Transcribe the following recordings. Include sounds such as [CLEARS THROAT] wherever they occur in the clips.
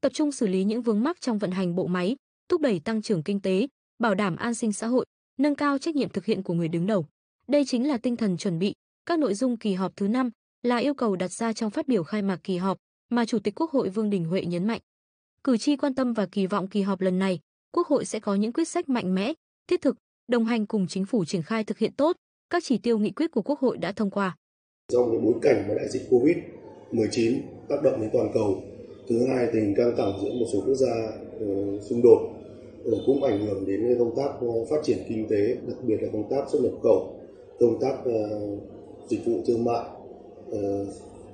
tập trung xử lý những vướng mắc trong vận hành bộ máy, thúc đẩy tăng trưởng kinh tế, bảo đảm an sinh xã hội, nâng cao trách nhiệm thực hiện của người đứng đầu. Đây chính là tinh thần chuẩn bị các nội dung kỳ họp thứ 5 là yêu cầu đặt ra trong phát biểu khai mạc kỳ họp mà Chủ tịch Quốc hội Vương Đình Huệ nhấn mạnh. Cử tri quan tâm và kỳ vọng kỳ họp lần này, Quốc hội sẽ có những quyết sách mạnh mẽ, thiết thực, đồng hành cùng chính phủ triển khai thực hiện tốt các chỉ tiêu nghị quyết của Quốc hội đã thông qua. Trong cái bối cảnh mà đại dịch Covid-19 tác động đến toàn cầu, thứ hai tình căng thẳng giữa một số quốc gia ờ, xung đột ờ, cũng ảnh hưởng đến công tác ờ, phát triển kinh tế, đặc biệt là công tác xuất nhập khẩu, công tác dịch vụ thương mại,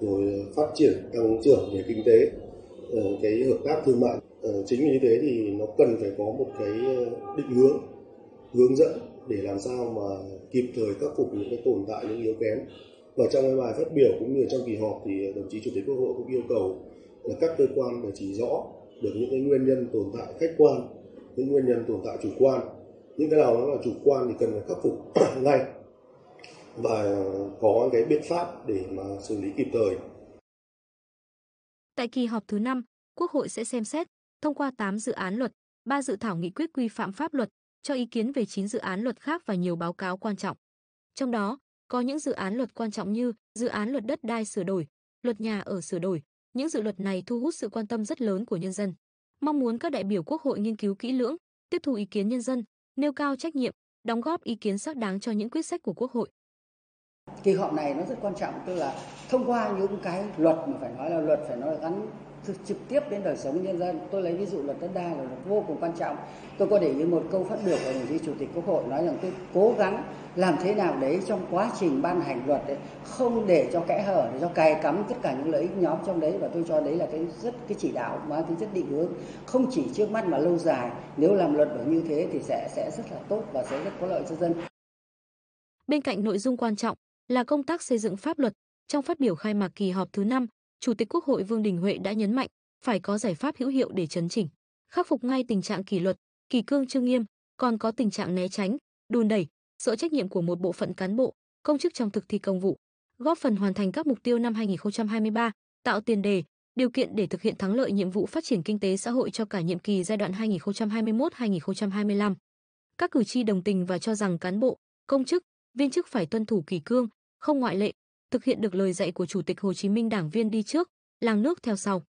rồi phát triển tăng trưởng về kinh tế, cái hợp tác thương mại. Chính vì như thế thì nó cần phải có một cái định hướng, hướng dẫn để làm sao mà kịp thời khắc phục những cái tồn tại những yếu kém và trong cái bài phát biểu cũng như trong kỳ họp thì đồng chí chủ tịch quốc hội cũng yêu cầu là các cơ quan phải chỉ rõ được những cái nguyên nhân tồn tại khách quan những nguyên nhân tồn tại chủ quan những cái nào nó là chủ quan thì cần phải khắc phục [CLEARS THROAT] ngay và có cái biện pháp để mà xử lý kịp thời. Tại kỳ họp thứ 5, Quốc hội sẽ xem xét thông qua 8 dự án luật, 3 dự thảo nghị quyết quy phạm pháp luật, cho ý kiến về 9 dự án luật khác và nhiều báo cáo quan trọng. Trong đó, có những dự án luật quan trọng như dự án luật đất đai sửa đổi, luật nhà ở sửa đổi. Những dự luật này thu hút sự quan tâm rất lớn của nhân dân. Mong muốn các đại biểu Quốc hội nghiên cứu kỹ lưỡng, tiếp thu ý kiến nhân dân, nêu cao trách nhiệm, đóng góp ý kiến xác đáng cho những quyết sách của Quốc hội. Kỳ họp này nó rất quan trọng tức là thông qua những cái luật mà phải nói là luật phải nói là gắn trực tiếp đến đời sống nhân dân. Tôi lấy ví dụ luật đất đai là luật vô cùng quan trọng. Tôi có để ý một câu phát biểu của đồng chí chủ tịch Quốc hội nói rằng tôi cố gắng làm thế nào đấy trong quá trình ban hành luật đấy không để cho kẽ hở để cho cài cắm tất cả những lợi ích nhóm trong đấy và tôi cho đấy là cái rất cái chỉ đạo mà tính chất định hướng không chỉ trước mắt mà lâu dài nếu làm luật được như thế thì sẽ sẽ rất là tốt và sẽ rất có lợi cho dân. Bên cạnh nội dung quan trọng là công tác xây dựng pháp luật, trong phát biểu khai mạc kỳ họp thứ 5, Chủ tịch Quốc hội Vương Đình Huệ đã nhấn mạnh phải có giải pháp hữu hiệu để chấn chỉnh, khắc phục ngay tình trạng kỷ luật, kỳ cương chưa nghiêm, còn có tình trạng né tránh, đùn đẩy, sợ trách nhiệm của một bộ phận cán bộ, công chức trong thực thi công vụ, góp phần hoàn thành các mục tiêu năm 2023, tạo tiền đề, điều kiện để thực hiện thắng lợi nhiệm vụ phát triển kinh tế xã hội cho cả nhiệm kỳ giai đoạn 2021-2025. Các cử tri đồng tình và cho rằng cán bộ, công chức, viên chức phải tuân thủ kỷ cương, không ngoại lệ, thực hiện được lời dạy của Chủ tịch Hồ Chí Minh đảng viên đi trước, làng nước theo sau.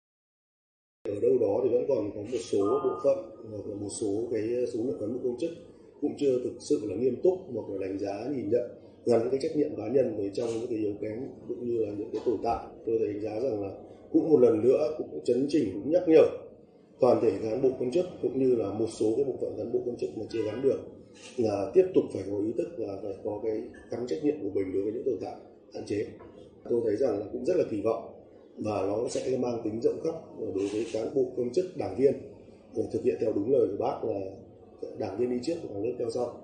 Ở đâu đó thì vẫn còn có một số bộ phận hoặc là một số cái ờ, số lượng cán bộ công chức cũng chưa thực sự là nghiêm túc hoặc là đánh giá nhìn nhận gắn cái trách nhiệm cá nhân với trong những cái yếu kém cũng như là những cái tồn tại tôi đánh giá rằng là cũng một lần nữa cũng chấn chỉnh cũng nhắc nhở toàn thể cán bộ công chức cũng như là một số cái bộ phận cán bộ công chức mà chưa gắn được là tiếp tục phải có ý thức và phải có cái gắn trách nhiệm của mình đối với những tồn tại hạn chế. Tôi thấy rằng là cũng rất là kỳ vọng và nó sẽ mang tính rộng khắp đối với cán bộ, công chức, đảng viên để thực hiện theo đúng lời của bác là đảng viên đi trước và nước theo sau.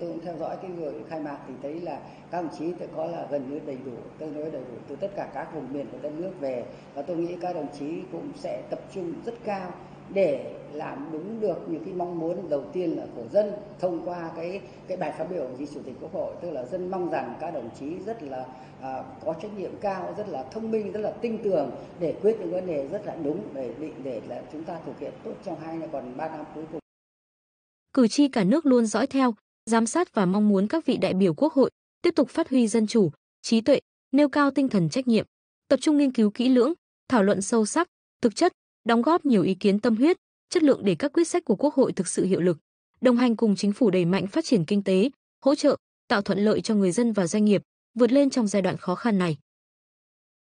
Tôi cũng theo dõi cái người khai mạc thì thấy là các đồng chí thì có là gần như đầy đủ Tôi nói đầy đủ từ tất cả các vùng miền của đất nước về. Và tôi nghĩ các đồng chí cũng sẽ tập trung rất cao để làm đúng được những cái mong muốn đầu tiên là của dân thông qua cái cái bài phát biểu của chủ tịch quốc hội. Tức là dân mong rằng các đồng chí rất là à, có trách nhiệm cao rất là thông minh rất là tinh tường để quyết những vấn đề rất là đúng để định để là chúng ta thực hiện tốt trong hai còn ba năm cuối cùng. Cử tri cả nước luôn dõi theo giám sát và mong muốn các vị đại biểu quốc hội tiếp tục phát huy dân chủ trí tuệ nêu cao tinh thần trách nhiệm tập trung nghiên cứu kỹ lưỡng thảo luận sâu sắc thực chất đóng góp nhiều ý kiến tâm huyết, chất lượng để các quyết sách của Quốc hội thực sự hiệu lực, đồng hành cùng chính phủ đẩy mạnh phát triển kinh tế, hỗ trợ, tạo thuận lợi cho người dân và doanh nghiệp vượt lên trong giai đoạn khó khăn này.